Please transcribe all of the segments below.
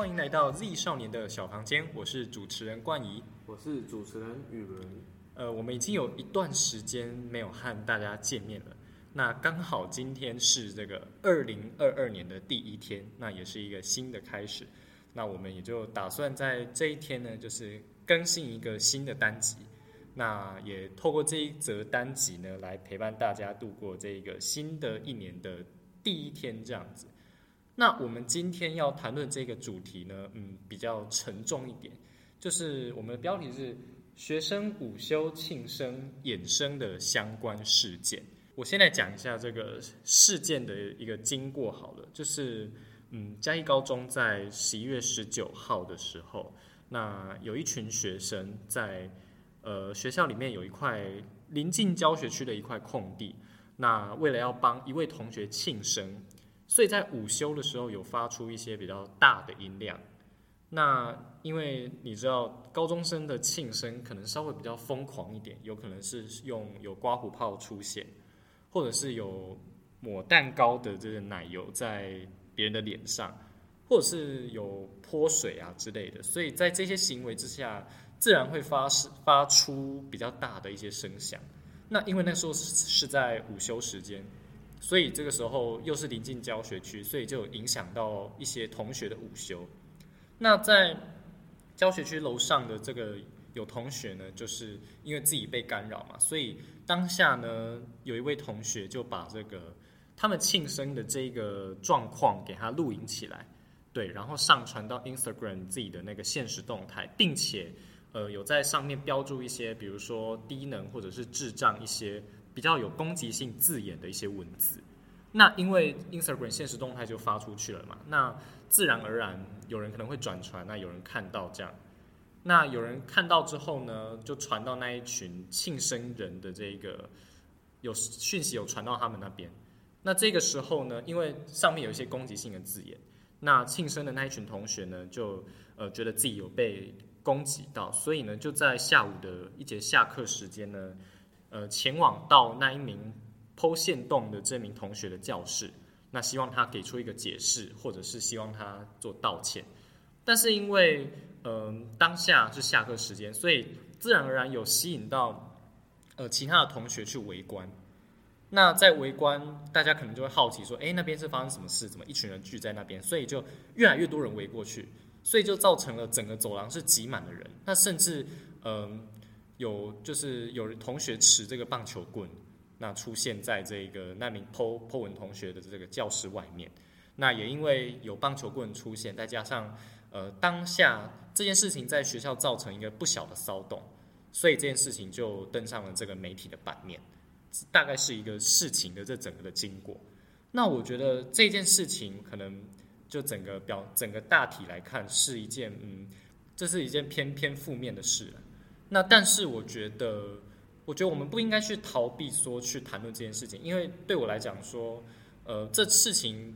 欢迎来到 Z 少年的小房间，我是主持人冠仪。我是主持人宇伦。呃，我们已经有一段时间没有和大家见面了。那刚好今天是这个二零二二年的第一天，那也是一个新的开始。那我们也就打算在这一天呢，就是更新一个新的单集。那也透过这一则单集呢，来陪伴大家度过这个新的一年的第一天，这样子。那我们今天要谈论这个主题呢，嗯，比较沉重一点，就是我们的标题是学生午休庆生衍生的相关事件。我现在讲一下这个事件的一个经过好了，就是嗯，嘉义高中在十一月十九号的时候，那有一群学生在呃学校里面有一块临近教学区的一块空地，那为了要帮一位同学庆生。所以在午休的时候有发出一些比较大的音量，那因为你知道高中生的庆生可能稍微比较疯狂一点，有可能是用有刮胡泡出现，或者是有抹蛋糕的这个奶油在别人的脸上，或者是有泼水啊之类的，所以在这些行为之下，自然会发是发出比较大的一些声响。那因为那时候是是在午休时间。所以这个时候又是临近教学区，所以就影响到一些同学的午休。那在教学区楼上的这个有同学呢，就是因为自己被干扰嘛，所以当下呢有一位同学就把这个他们庆生的这个状况给他录影起来，对，然后上传到 Instagram 自己的那个现实动态，并且呃有在上面标注一些，比如说低能或者是智障一些。比较有攻击性字眼的一些文字，那因为 Instagram 现实动态就发出去了嘛，那自然而然有人可能会转传，那有人看到这样，那有人看到之后呢，就传到那一群庆生人的这个有讯息有传到他们那边，那这个时候呢，因为上面有一些攻击性的字眼，那庆生的那一群同学呢，就呃觉得自己有被攻击到，所以呢，就在下午的一节下课时间呢。呃，前往到那一名剖线洞的这名同学的教室，那希望他给出一个解释，或者是希望他做道歉。但是因为嗯当下是下课时间，所以自然而然有吸引到呃其他的同学去围观。那在围观，大家可能就会好奇说，哎，那边是发生什么事？怎么一群人聚在那边？所以就越来越多人围过去，所以就造成了整个走廊是挤满的人。那甚至嗯。有就是有同学持这个棒球棍，那出现在这个那名 Po Po 文同学的这个教室外面。那也因为有棒球棍出现，再加上呃当下这件事情在学校造成一个不小的骚动，所以这件事情就登上了这个媒体的版面。大概是一个事情的这整个的经过。那我觉得这件事情可能就整个表整个大体来看是一件嗯，这是一件偏偏负面的事。那但是我觉得，我觉得我们不应该去逃避说去谈论这件事情，因为对我来讲说，呃，这事情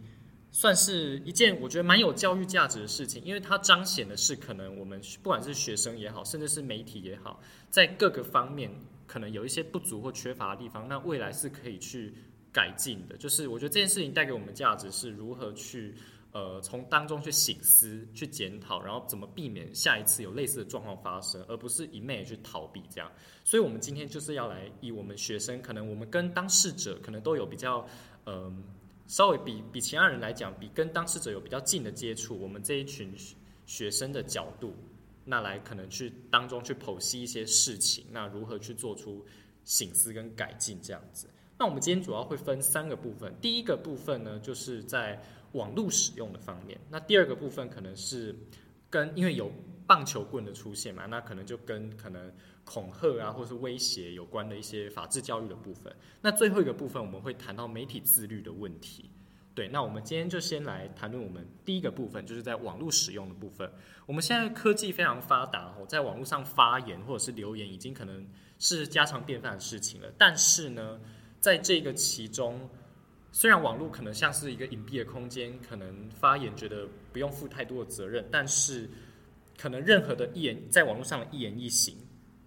算是一件我觉得蛮有教育价值的事情，因为它彰显的是可能我们不管是学生也好，甚至是媒体也好，在各个方面可能有一些不足或缺乏的地方，那未来是可以去改进的。就是我觉得这件事情带给我们价值是如何去。呃，从当中去醒思、去检讨，然后怎么避免下一次有类似的状况发生，而不是一昧去逃避这样。所以，我们今天就是要来以我们学生，可能我们跟当事者可能都有比较，嗯，稍微比比其他人来讲，比跟当事者有比较近的接触，我们这一群学生的角度，那来可能去当中去剖析一些事情，那如何去做出醒思跟改进这样子。那我们今天主要会分三个部分，第一个部分呢，就是在。网络使用的方面，那第二个部分可能是跟因为有棒球棍的出现嘛，那可能就跟可能恐吓啊，或是威胁有关的一些法治教育的部分。那最后一个部分我们会谈到媒体自律的问题。对，那我们今天就先来谈论我们第一个部分，就是在网络使用的部分。我们现在科技非常发达哦，在网络上发言或者是留言已经可能是家常便饭的事情了。但是呢，在这个其中，虽然网络可能像是一个隐蔽的空间，可能发言觉得不用负太多的责任，但是可能任何的一言在网络上的一言一行，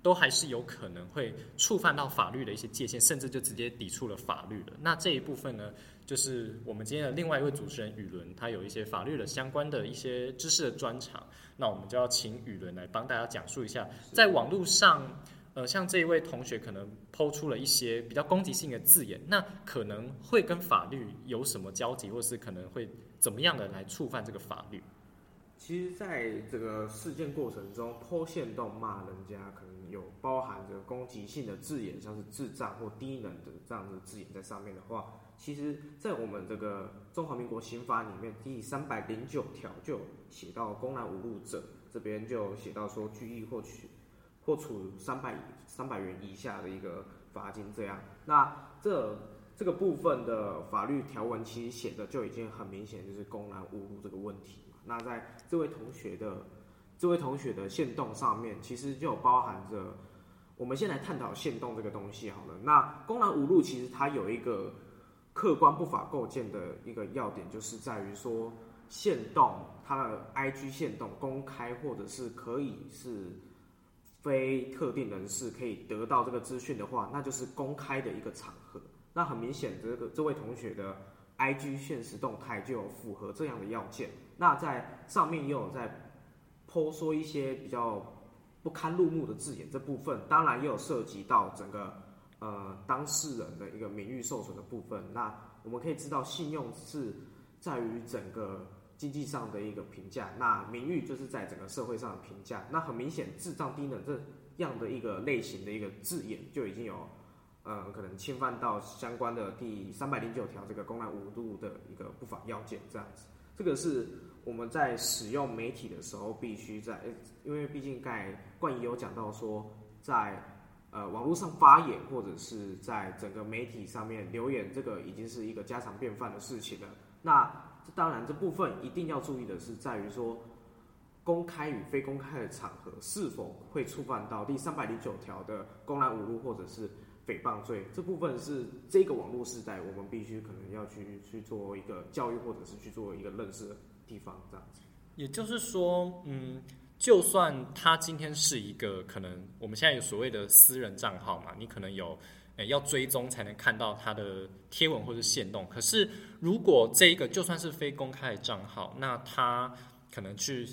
都还是有可能会触犯到法律的一些界限，甚至就直接抵触了法律了。那这一部分呢，就是我们今天的另外一位主持人雨伦，他有一些法律的相关的一些知识的专长。那我们就要请雨伦来帮大家讲述一下，在网络上，呃，像这一位同学可能抛出了一些比较攻击性的字眼，那可能会跟法律有什么交集，或是可能会怎么样的来触犯这个法律？其实，在这个事件过程中，剖线洞骂人家，可能有包含着攻击性的字眼，像是智障或低能的这样的字眼在上面的话，其实，在我们这个中华民国刑法里面第三百零九条就写到，公然侮辱者这边就写到说，拘役或取或处三百三百元以下的一个罚金。这样，那这这个部分的法律条文其实写的就已经很明显，就是公然侮辱这个问题嘛。那在这位同学的这位同学的线动上面，其实就包含着，我们先来探讨限动这个东西好了。那公然侮辱其实它有一个客观不法构建的一个要点，就是在于说限动它的 IG 限动公开或者是可以是非特定人士可以得到这个资讯的话，那就是公开的一个场合。那很明显，这个这位同学的 IG 现实动态就有符合这样的要件。那在上面也有在剖说一些比较不堪入目的字眼，这部分当然也有涉及到整个呃当事人的一个名誉受损的部分。那我们可以知道，信用是在于整个经济上的一个评价，那名誉就是在整个社会上的评价。那很明显，智障低能这样的一个类型的一个字眼，就已经有呃可能侵犯到相关的第三百零九条这个公然侮辱的一个不法要件，这样子。这个是我们在使用媒体的时候必须在，因为毕竟盖冠仪有讲到说，在呃网络上发言或者是在整个媒体上面留言，这个已经是一个家常便饭的事情了。那当然这部分一定要注意的是，在于说公开与非公开的场合是否会触犯到第三百零九条的公然侮辱或者是。诽谤罪这部分是这个网络时代，我们必须可能要去去做一个教育，或者是去做一个认识的地方，这样子。也就是说，嗯，就算他今天是一个可能我们现在有所谓的私人账号嘛，你可能有诶要追踪才能看到他的贴文或者线动。可是如果这一个就算是非公开的账号，那他可能去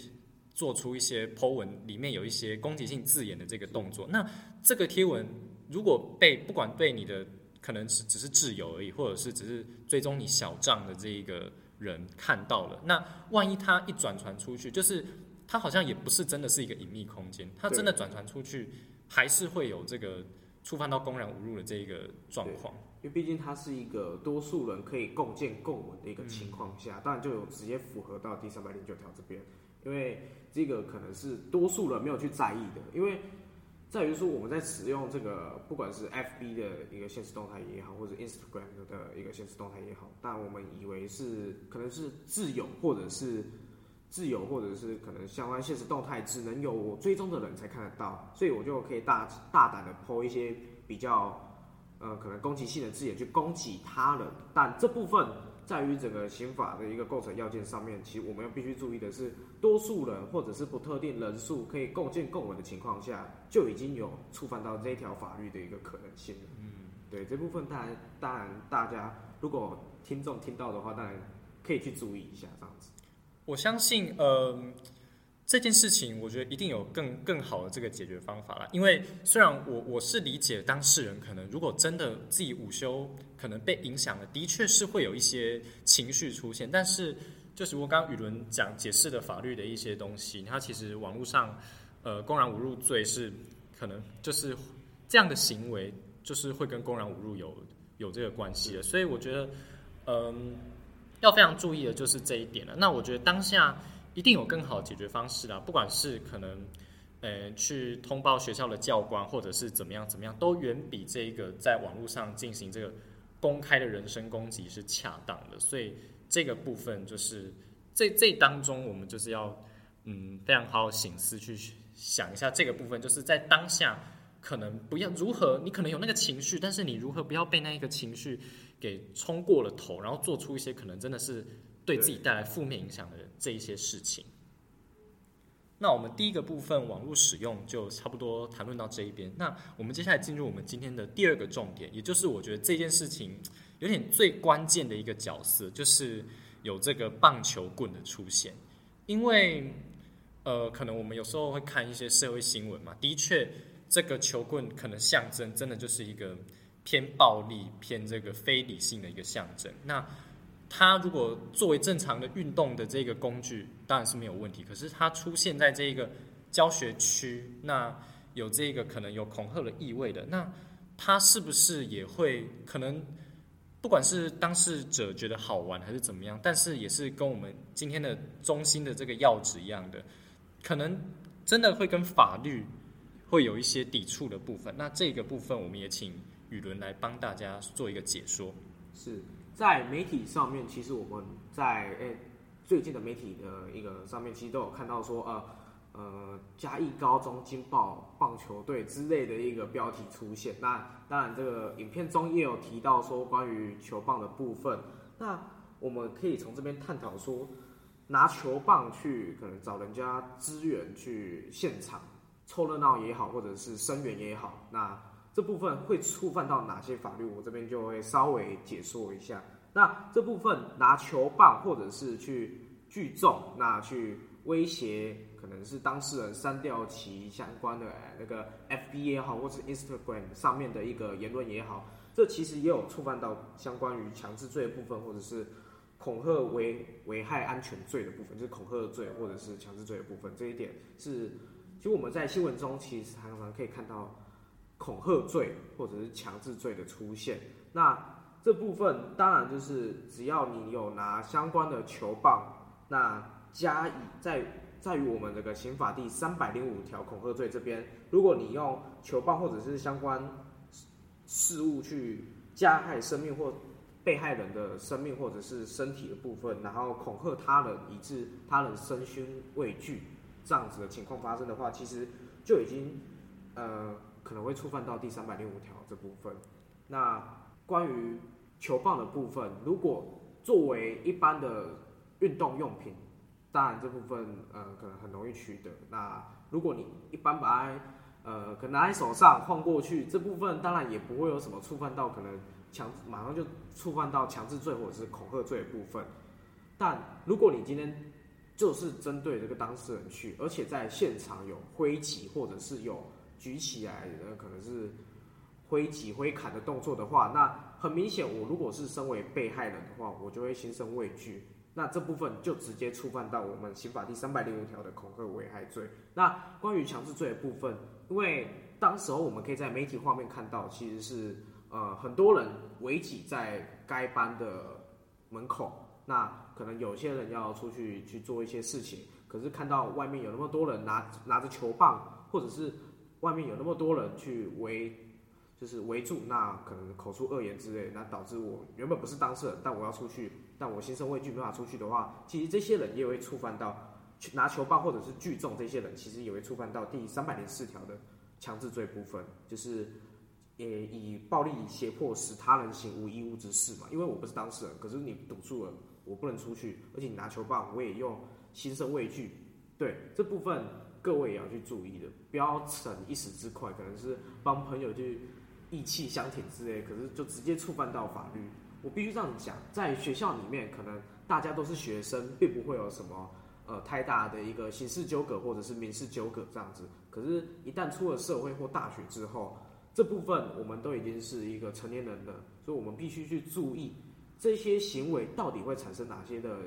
做出一些 Po 文里面有一些攻击性字眼的这个动作，那这个贴文。如果被不管被你的可能是只是挚友而已，或者是只是追踪你小账的这一个人看到了，那万一他一转传出去，就是他好像也不是真的是一个隐秘空间，他真的转传出去，还是会有这个触犯到公然侮辱的这一个状况。因为毕竟它是一个多数人可以共建共文的一个情况下，当然就有直接符合到第三百零九条这边，因为这个可能是多数人没有去在意的，因为。在于说，我们在使用这个，不管是 FB 的一个现实动态也好，或者 Instagram 的一个现实动态也好，但我们以为是可能是自由，或者是自由，或者是可能相关现实动态只能有我追踪的人才看得到，所以我就可以大大胆的抛一些比较呃可能攻击性的字眼去攻击他人，但这部分。在于整个刑法的一个构成要件上面，其实我们要必须注意的是，多数人或者是不特定人数可以共建共稳的情况下，就已经有触犯到这条法律的一个可能性了。嗯，对这部分，当然，当然，大家如果听众听到的话，当然可以去注意一下这样子。我相信，呃。这件事情，我觉得一定有更更好的这个解决方法了。因为虽然我我是理解当事人可能如果真的自己午休可能被影响了，的确是会有一些情绪出现。但是就是我刚刚宇伦讲解释的法律的一些东西，它其实网络上呃公然侮辱罪是可能就是这样的行为，就是会跟公然侮辱有有这个关系的。所以我觉得嗯要非常注意的就是这一点了。那我觉得当下。一定有更好的解决方式啦，不管是可能，呃，去通报学校的教官，或者是怎么样怎么样，都远比这个在网络上进行这个公开的人身攻击是恰当的。所以这个部分就是这这当中，我们就是要嗯非常好好醒思去想一下这个部分，就是在当下可能不要如何，你可能有那个情绪，但是你如何不要被那一个情绪给冲过了头，然后做出一些可能真的是。对自己带来负面影响的这一些事情。那我们第一个部分网络使用就差不多谈论到这一边。那我们接下来进入我们今天的第二个重点，也就是我觉得这件事情有点最关键的一个角色，就是有这个棒球棍的出现。因为呃，可能我们有时候会看一些社会新闻嘛，的确，这个球棍可能象征真的就是一个偏暴力、偏这个非理性的一个象征。那它如果作为正常的运动的这个工具，当然是没有问题。可是它出现在这个教学区，那有这个可能有恐吓的意味的，那它是不是也会可能，不管是当事者觉得好玩还是怎么样，但是也是跟我们今天的中心的这个要旨一样的，可能真的会跟法律会有一些抵触的部分。那这个部分，我们也请宇伦来帮大家做一个解说。是。在媒体上面，其实我们在诶最近的媒体的一个上面，其实都有看到说，呃呃嘉义高中金豹棒球队之类的一个标题出现。那当然，这个影片中也有提到说关于球棒的部分。那我们可以从这边探讨说，拿球棒去可能找人家支援去现场凑热闹也好，或者是声援也好，那。这部分会触犯到哪些法律？我这边就会稍微解说一下。那这部分拿球棒或者是去聚众，那去威胁可能是当事人删掉其相关的那个 FB 也好，或者 Instagram 上面的一个言论也好，这其实也有触犯到相关于强制罪的部分，或者是恐吓危危害安全罪的部分，就是恐吓罪或者是强制罪的部分。这一点是，其实我们在新闻中其实常常可以看到。恐吓罪或者是强制罪的出现，那这部分当然就是只要你有拿相关的球棒，那加以在在于我们这个刑法第三百零五条恐吓罪这边，如果你用球棒或者是相关事物去加害生命或被害人的生命或者是身体的部分，然后恐吓他人以致他人身心畏惧这样子的情况发生的话，其实就已经呃。可能会触犯到第三百零五条这部分。那关于球棒的部分，如果作为一般的运动用品，当然这部分呃可能很容易取得。那如果你一般把它呃可能拿在手上晃过去，这部分当然也不会有什么触犯到可能强马上就触犯到强制罪或者是恐吓罪的部分。但如果你今天就是针对这个当事人去，而且在现场有挥击或者是有举起来，呃，可能是挥击、挥砍的动作的话，那很明显，我如果是身为被害人的话，我就会心生畏惧。那这部分就直接触犯到我们刑法第三百零五条的恐吓危害罪。那关于强制罪的部分，因为当时候我们可以在媒体画面看到，其实是呃很多人围挤在该班的门口，那可能有些人要出去去做一些事情，可是看到外面有那么多人拿拿着球棒，或者是外面有那么多人去围，就是围住，那可能口出恶言之类，那导致我原本不是当事人，但我要出去，但我心生畏惧没法出去的话，其实这些人也会触犯到拿球棒或者是聚众，这些人其实也会触犯到第三百零四条的强制罪部分，就是呃以暴力胁迫使他人行无义务之事嘛。因为我不是当事人，可是你堵住了，我不能出去，而且你拿球棒，我也用心生畏惧，对这部分。各位也要去注意的，不要逞一时之快，可能是帮朋友去意气相挺之类，可是就直接触犯到法律。我必须这样讲，在学校里面，可能大家都是学生，并不会有什么呃太大的一个刑事纠葛或者是民事纠葛这样子。可是，一旦出了社会或大学之后，这部分我们都已经是一个成年人了，所以我们必须去注意这些行为到底会产生哪些的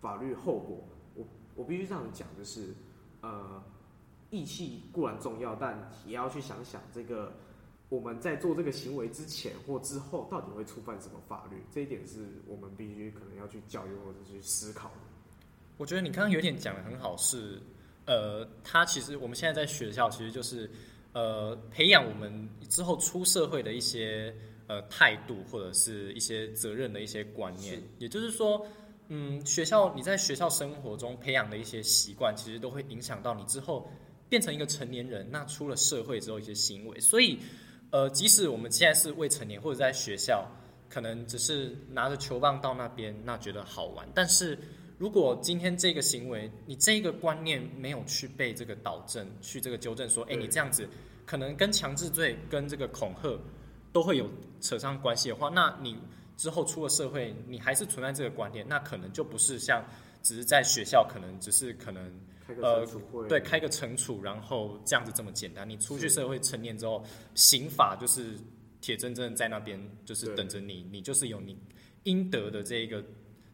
法律后果。我我必须这样讲就是，呃。义气固然重要，但也要去想想这个我们在做这个行为之前或之后，到底会触犯什么法律？这一点是我们必须可能要去教育或者去思考的。我觉得你刚刚有点讲的很好，是呃，他其实我们现在在学校，其实就是呃，培养我们之后出社会的一些呃态度，或者是一些责任的一些观念。也就是说，嗯，学校你在学校生活中培养的一些习惯，其实都会影响到你之后。变成一个成年人，那出了社会之后一些行为，所以，呃，即使我们现在是未成年，或者在学校，可能只是拿着球棒到那边，那觉得好玩。但是如果今天这个行为，你这个观念没有去被这个导正，去这个纠正，说，哎，你这样子可能跟强制罪、跟这个恐吓都会有扯上关系的话，那你之后出了社会，你还是存在这个观念，那可能就不是像只是在学校，可能只是可能呃对开个惩处，然后这样子这么简单。你出去社会成年之后，刑法就是铁铮铮在那边，就是等着你，你就是有你应得的这个。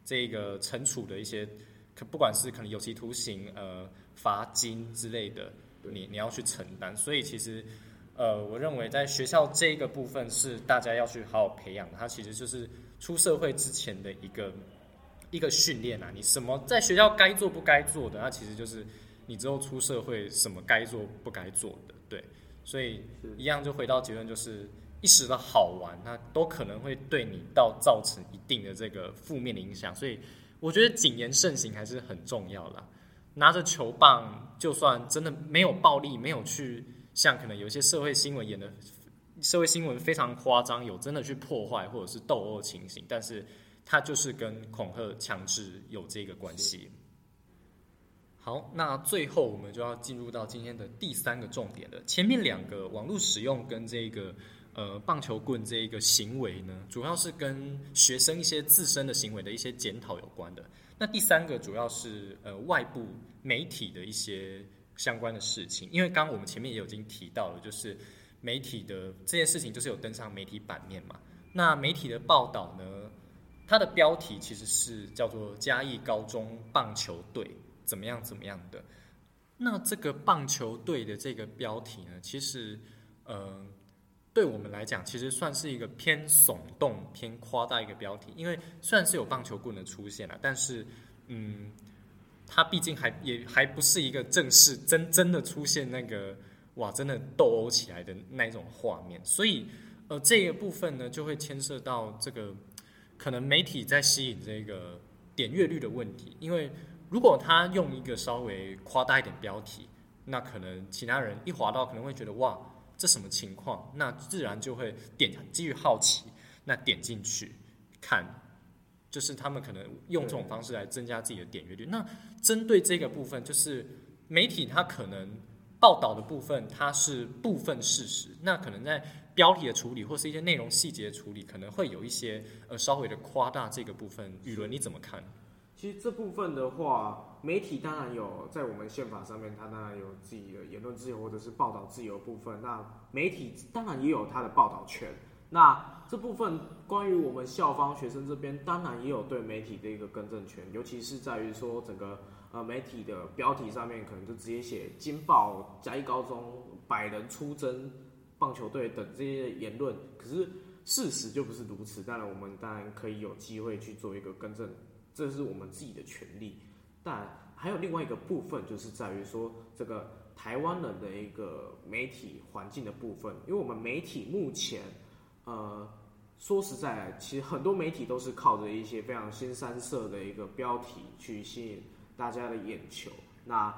这个惩处的一些，可不管是可能有期徒刑、呃罚金之类的，你你要去承担。所以其实，呃，我认为在学校这一个部分是大家要去好好培养的。它其实就是出社会之前的一个一个训练啊。你什么在学校该做不该做的，那其实就是你之后出社会什么该做不该做的。对，所以一样就回到结论就是。一时的好玩，那都可能会对你到造成一定的这个负面的影响，所以我觉得谨言慎行还是很重要的。拿着球棒，就算真的没有暴力，没有去像可能有些社会新闻演的，社会新闻非常夸张，有真的去破坏或者是斗殴情形，但是它就是跟恐吓、强制有这个关系。好，那最后我们就要进入到今天的第三个重点了。前面两个网络使用跟这个。呃，棒球棍这一个行为呢，主要是跟学生一些自身的行为的一些检讨有关的。那第三个主要是呃外部媒体的一些相关的事情，因为刚刚我们前面也已经提到了，就是媒体的这件事情就是有登上媒体版面嘛。那媒体的报道呢，它的标题其实是叫做嘉义高中棒球队怎么样怎么样的。那这个棒球队的这个标题呢，其实呃。对我们来讲，其实算是一个偏耸动、偏夸大一个标题，因为虽然是有棒球棍的出现了，但是，嗯，它毕竟还也还不是一个正式、真真的出现那个哇，真的斗殴起来的那一种画面，所以，呃，这个部分呢，就会牵涉到这个可能媒体在吸引这个点阅率的问题，因为如果他用一个稍微夸大一点标题，那可能其他人一滑到，可能会觉得哇。这什么情况？那自然就会点基于好奇，那点进去看，就是他们可能用这种方式来增加自己的点阅率。那针对这个部分，就是媒体它可能报道的部分，它是部分事实，那可能在标题的处理或是一些内容细节处理，可能会有一些呃稍微的夸大这个部分。舆论你怎么看？其实这部分的话，媒体当然有在我们宪法上面，它当然有自己的言论自由或者是报道自由部分。那媒体当然也有它的报道权。那这部分关于我们校方学生这边，当然也有对媒体的一个更正权，尤其是在于说整个呃媒体的标题上面，可能就直接写“金报嘉义高中百人出征棒球队”等这些言论。可是事实就不是如此。当然，我们当然可以有机会去做一个更正。这是我们自己的权利，但还有另外一个部分，就是在于说这个台湾人的一个媒体环境的部分。因为我们媒体目前，呃，说实在，其实很多媒体都是靠着一些非常新三色的一个标题去吸引大家的眼球。那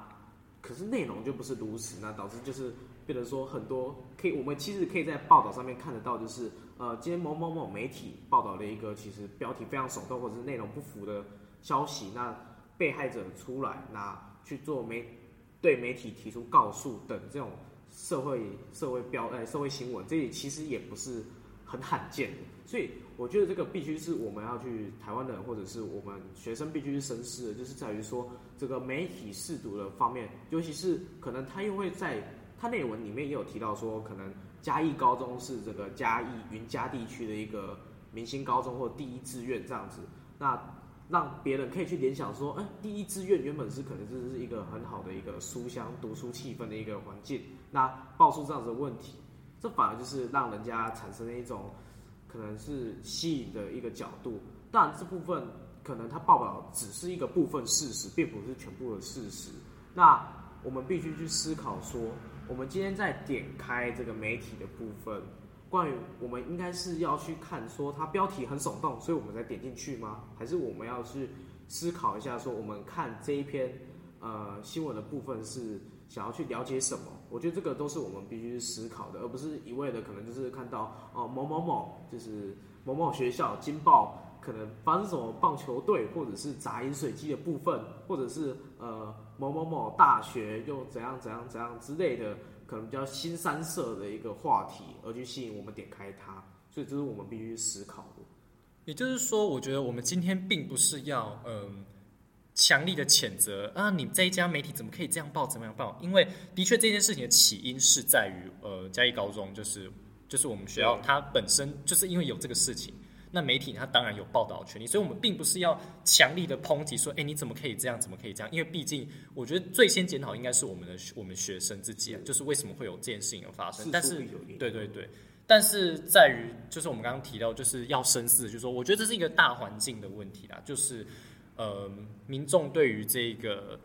可是内容就不是如此，那导致就是变得说很多可以，我们其实可以在报道上面看得到，就是。呃，今天某某某媒体报道了一个其实标题非常耸动或者是内容不符的消息，那被害者出来，那去做媒对媒体提出告诉等这种社会社会标呃社会新闻，这也其实也不是很罕见的。所以我觉得这个必须是我们要去台湾人或者是我们学生必须去深思的，就是在于说这个媒体试读的方面，尤其是可能他又会在他内文里面也有提到说可能。嘉义高中是这个嘉义云嘉地区的一个明星高中或第一志愿这样子，那让别人可以去联想说，哎，第一志愿原本是可能就是一个很好的一个书香读书气氛的一个环境，那爆出这样子的问题，这反而就是让人家产生了一种可能是吸引的一个角度。当然这部分可能他报道只是一个部分事实，并不是全部的事实。那我们必须去思考说。我们今天在点开这个媒体的部分，关于我们应该是要去看说它标题很耸动，所以我们才点进去吗？还是我们要去思考一下说我们看这一篇呃新闻的部分是想要去了解什么？我觉得这个都是我们必须思考的，而不是一味的可能就是看到哦某某某就是某某学校金报可能发生什么棒球队或者是砸饮水机的部分，或者是呃某某某大学又怎样怎样怎样之类的，可能比较新三色的一个话题，而去吸引我们点开它。所以这是我们必须思考的。也就是说，我觉得我们今天并不是要嗯强力的谴责啊，你这一家媒体怎么可以这样报，怎么样报？因为的确这件事情的起因是在于呃嘉义高中，就是就是我们学校它本身就是因为有这个事情，那媒体它当然有报道权利，所以我们并不是要强力的抨击说，哎，你怎么可以这样，怎么可以这样？因为毕竟我觉得最先检讨应该是我们的我们学生自己，啊，就是为什么会有这件事情的发生？但是对对对。但是在于，就是我们刚刚提到，就是要深思，就是说，我觉得这是一个大环境的问题啦，就是，呃，民众对于这个，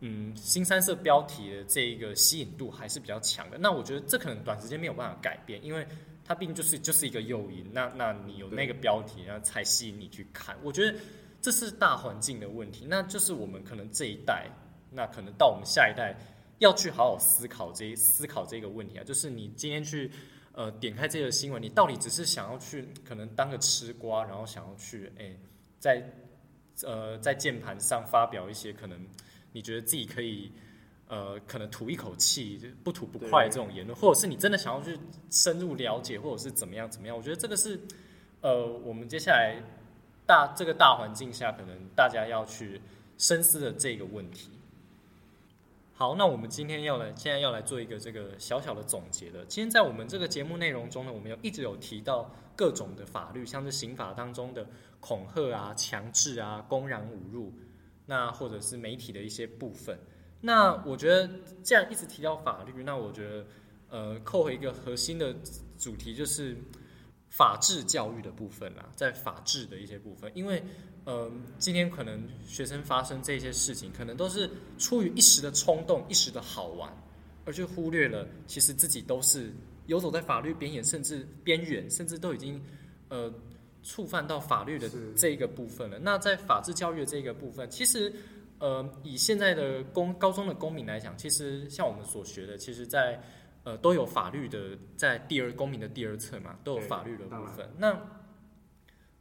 嗯，新三色标题的这一个吸引度还是比较强的。那我觉得这可能短时间没有办法改变，因为它毕竟就是就是一个诱因。那那你有那个标题，然后才吸引你去看。我觉得这是大环境的问题。那就是我们可能这一代，那可能到我们下一代要去好好思考这思考这个问题啊，就是你今天去。呃，点开这个新闻，你到底只是想要去可能当个吃瓜，然后想要去哎，在呃在键盘上发表一些可能你觉得自己可以呃可能吐一口气不吐不快这种言论，或者是你真的想要去深入了解，或者是怎么样怎么样？我觉得这个是呃我们接下来大这个大环境下，可能大家要去深思的这个问题。好，那我们今天要来，现在要来做一个这个小小的总结了。今天在我们这个节目内容中呢，我们有一直有提到各种的法律，像是刑法当中的恐吓啊、强制啊、公然侮辱，那或者是媒体的一些部分。那我觉得，既然一直提到法律，那我觉得，呃，扣回一个核心的主题，就是法治教育的部分啦，在法治的一些部分，因为。呃，今天可能学生发生这些事情，可能都是出于一时的冲动、一时的好玩，而去忽略了其实自己都是游走在法律边缘，甚至边缘，甚至都已经呃触犯到法律的这一个部分了。那在法治教育的这个部分，其实呃以现在的公高中的公民来讲，其实像我们所学的，其实在呃都有法律的在第二公民的第二册嘛，都有法律的部分。那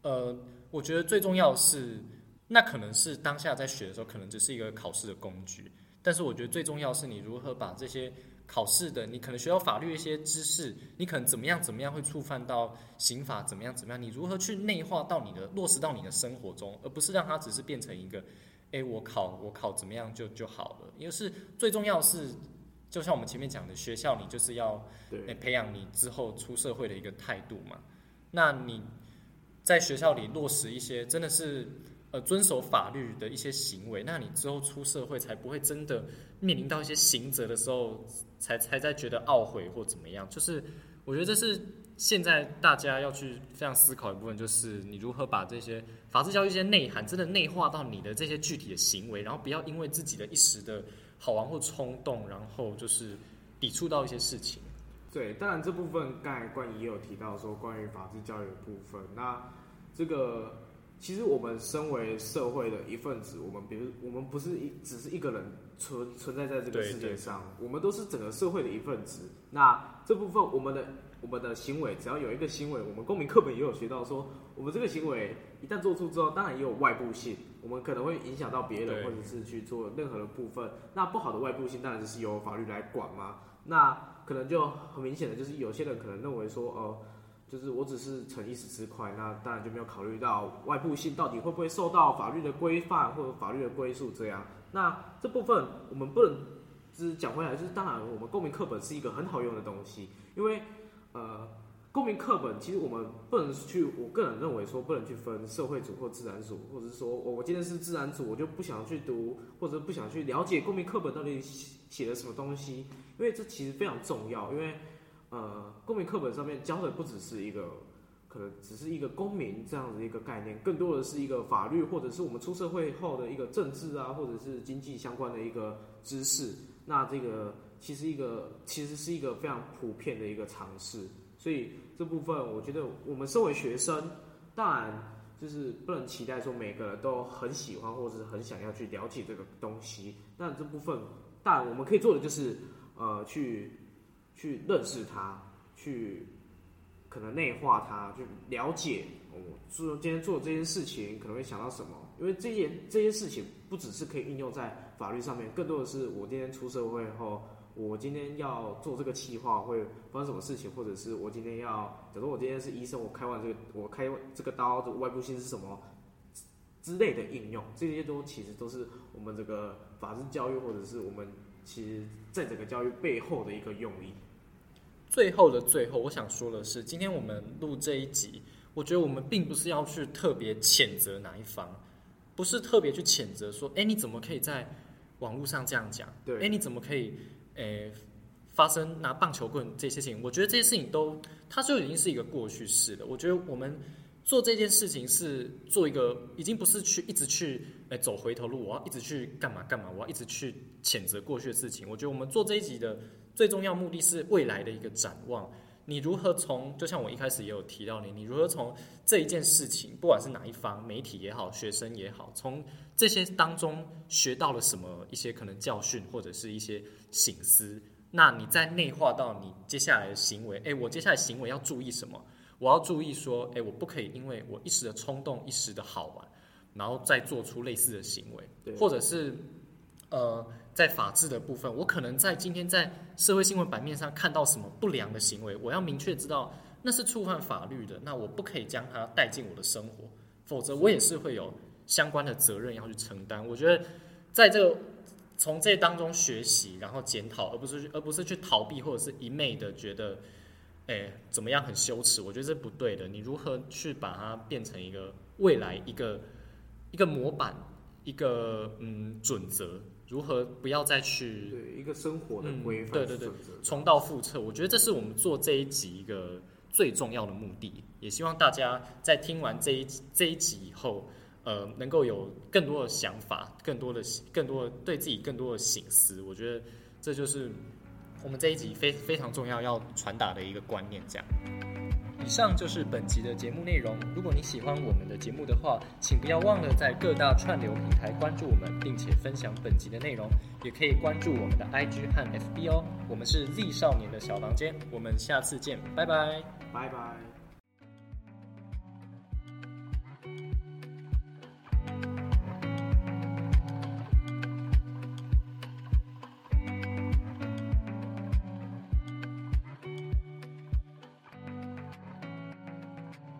呃。我觉得最重要是，那可能是当下在学的时候，可能只是一个考试的工具。但是我觉得最重要是你如何把这些考试的，你可能学到法律一些知识，你可能怎么样怎么样会触犯到刑法，怎么样怎么样，你如何去内化到你的落实到你的生活中，而不是让它只是变成一个，哎，我考我考怎么样就就好了。因为是最重要是，就像我们前面讲的，学校你就是要诶培养你之后出社会的一个态度嘛。那你。在学校里落实一些真的是呃遵守法律的一些行为，那你之后出社会才不会真的面临到一些刑责的时候，才才在觉得懊悔或怎么样。就是我觉得这是现在大家要去非常思考一部分，就是你如何把这些法治教育一些内涵真的内化到你的这些具体的行为，然后不要因为自己的一时的好玩或冲动，然后就是抵触到一些事情。对，当然这部分刚才关于也有提到说关于法治教育的部分。那这个其实我们身为社会的一份子，我们比如我们不是一只是一个人存存在在这个世界上，我们都是整个社会的一份子。那这部分我们的我们的行为，只要有一个行为，我们公民课本也有学到说，我们这个行为一旦做出之后，当然也有外部性，我们可能会影响到别人，或者是去做任何的部分。那不好的外部性，当然就是由法律来管嘛。那可能就很明显的，就是有些人可能认为说，呃，就是我只是逞一时之快，那当然就没有考虑到外部性到底会不会受到法律的规范或者法律的归宿这样。那这部分我们不能只讲回来，就是当然我们公民课本是一个很好用的东西，因为呃，公民课本其实我们不能去，我个人认为说不能去分社会组或自然组，或者是说我我今天是自然组，我就不想去读或者不想去了解公民课本到底写了什么东西。因为这其实非常重要，因为呃，公民课本上面教的不只是一个，可能只是一个公民这样的一个概念，更多的是一个法律或者是我们出社会后的一个政治啊，或者是经济相关的一个知识。那这个其实一个其实是一个非常普遍的一个尝试，所以这部分我觉得我们身为学生，当然就是不能期待说每个人都很喜欢或者是很想要去了解这个东西。那这部分，但我们可以做的就是。呃，去去认识它，去可能内化它，去了解我做今天做这件事情可能会想到什么。因为这件这件事情不只是可以运用在法律上面，更多的是我今天出社会后，我今天要做这个企划会发生什么事情，或者是我今天要，假如我今天是医生，我开完这个我开这个刀的外部性是什么之类的应用，这些都其实都是我们这个法治教育或者是我们其实在整个教育背后的一个用意。最后的最后，我想说的是，今天我们录这一集，我觉得我们并不是要去特别谴责哪一方，不是特别去谴责说，哎，你怎么可以在网络上这样讲？对，哎，你怎么可以，诶，发生拿棒球棍这些事情？我觉得这些事情都，它就已经是一个过去式了。我觉得我们做这件事情是做一个，已经不是去一直去，诶，走回头路，我要一直去干嘛干嘛，我要一直去谴责过去的事情。我觉得我们做这一集的。最重要目的是未来的一个展望，你如何从就像我一开始也有提到你，你如何从这一件事情，不管是哪一方，媒体也好，学生也好，从这些当中学到了什么一些可能教训或者是一些醒思，那你在内化到你接下来的行为，诶，我接下来行为要注意什么？我要注意说，诶，我不可以因为我一时的冲动，一时的好玩，然后再做出类似的行为，或者是呃。在法治的部分，我可能在今天在社会新闻版面上看到什么不良的行为，我要明确知道那是触犯法律的，那我不可以将它带进我的生活，否则我也是会有相关的责任要去承担。我觉得在这个从这当中学习，然后检讨，而不是而不是去逃避或者是一昧的觉得，哎，怎么样很羞耻？我觉得这不对的。你如何去把它变成一个未来一个一个模板，一个嗯准则？如何不要再去对一个生活的规范？对对对，重蹈覆辙。我觉得这是我们做这一集一个最重要的目的。也希望大家在听完这一这一集以后，呃，能够有更多的想法，更多的更多的对自己更多的醒思。我觉得这就是我们这一集非非常重要要传达的一个观念。这样。以上就是本集的节目内容。如果你喜欢我们的节目的话，请不要忘了在各大串流平台关注我们，并且分享本集的内容。也可以关注我们的 IG 和 FB 哦。我们是 Z 少年的小房间，我们下次见，拜拜，拜拜。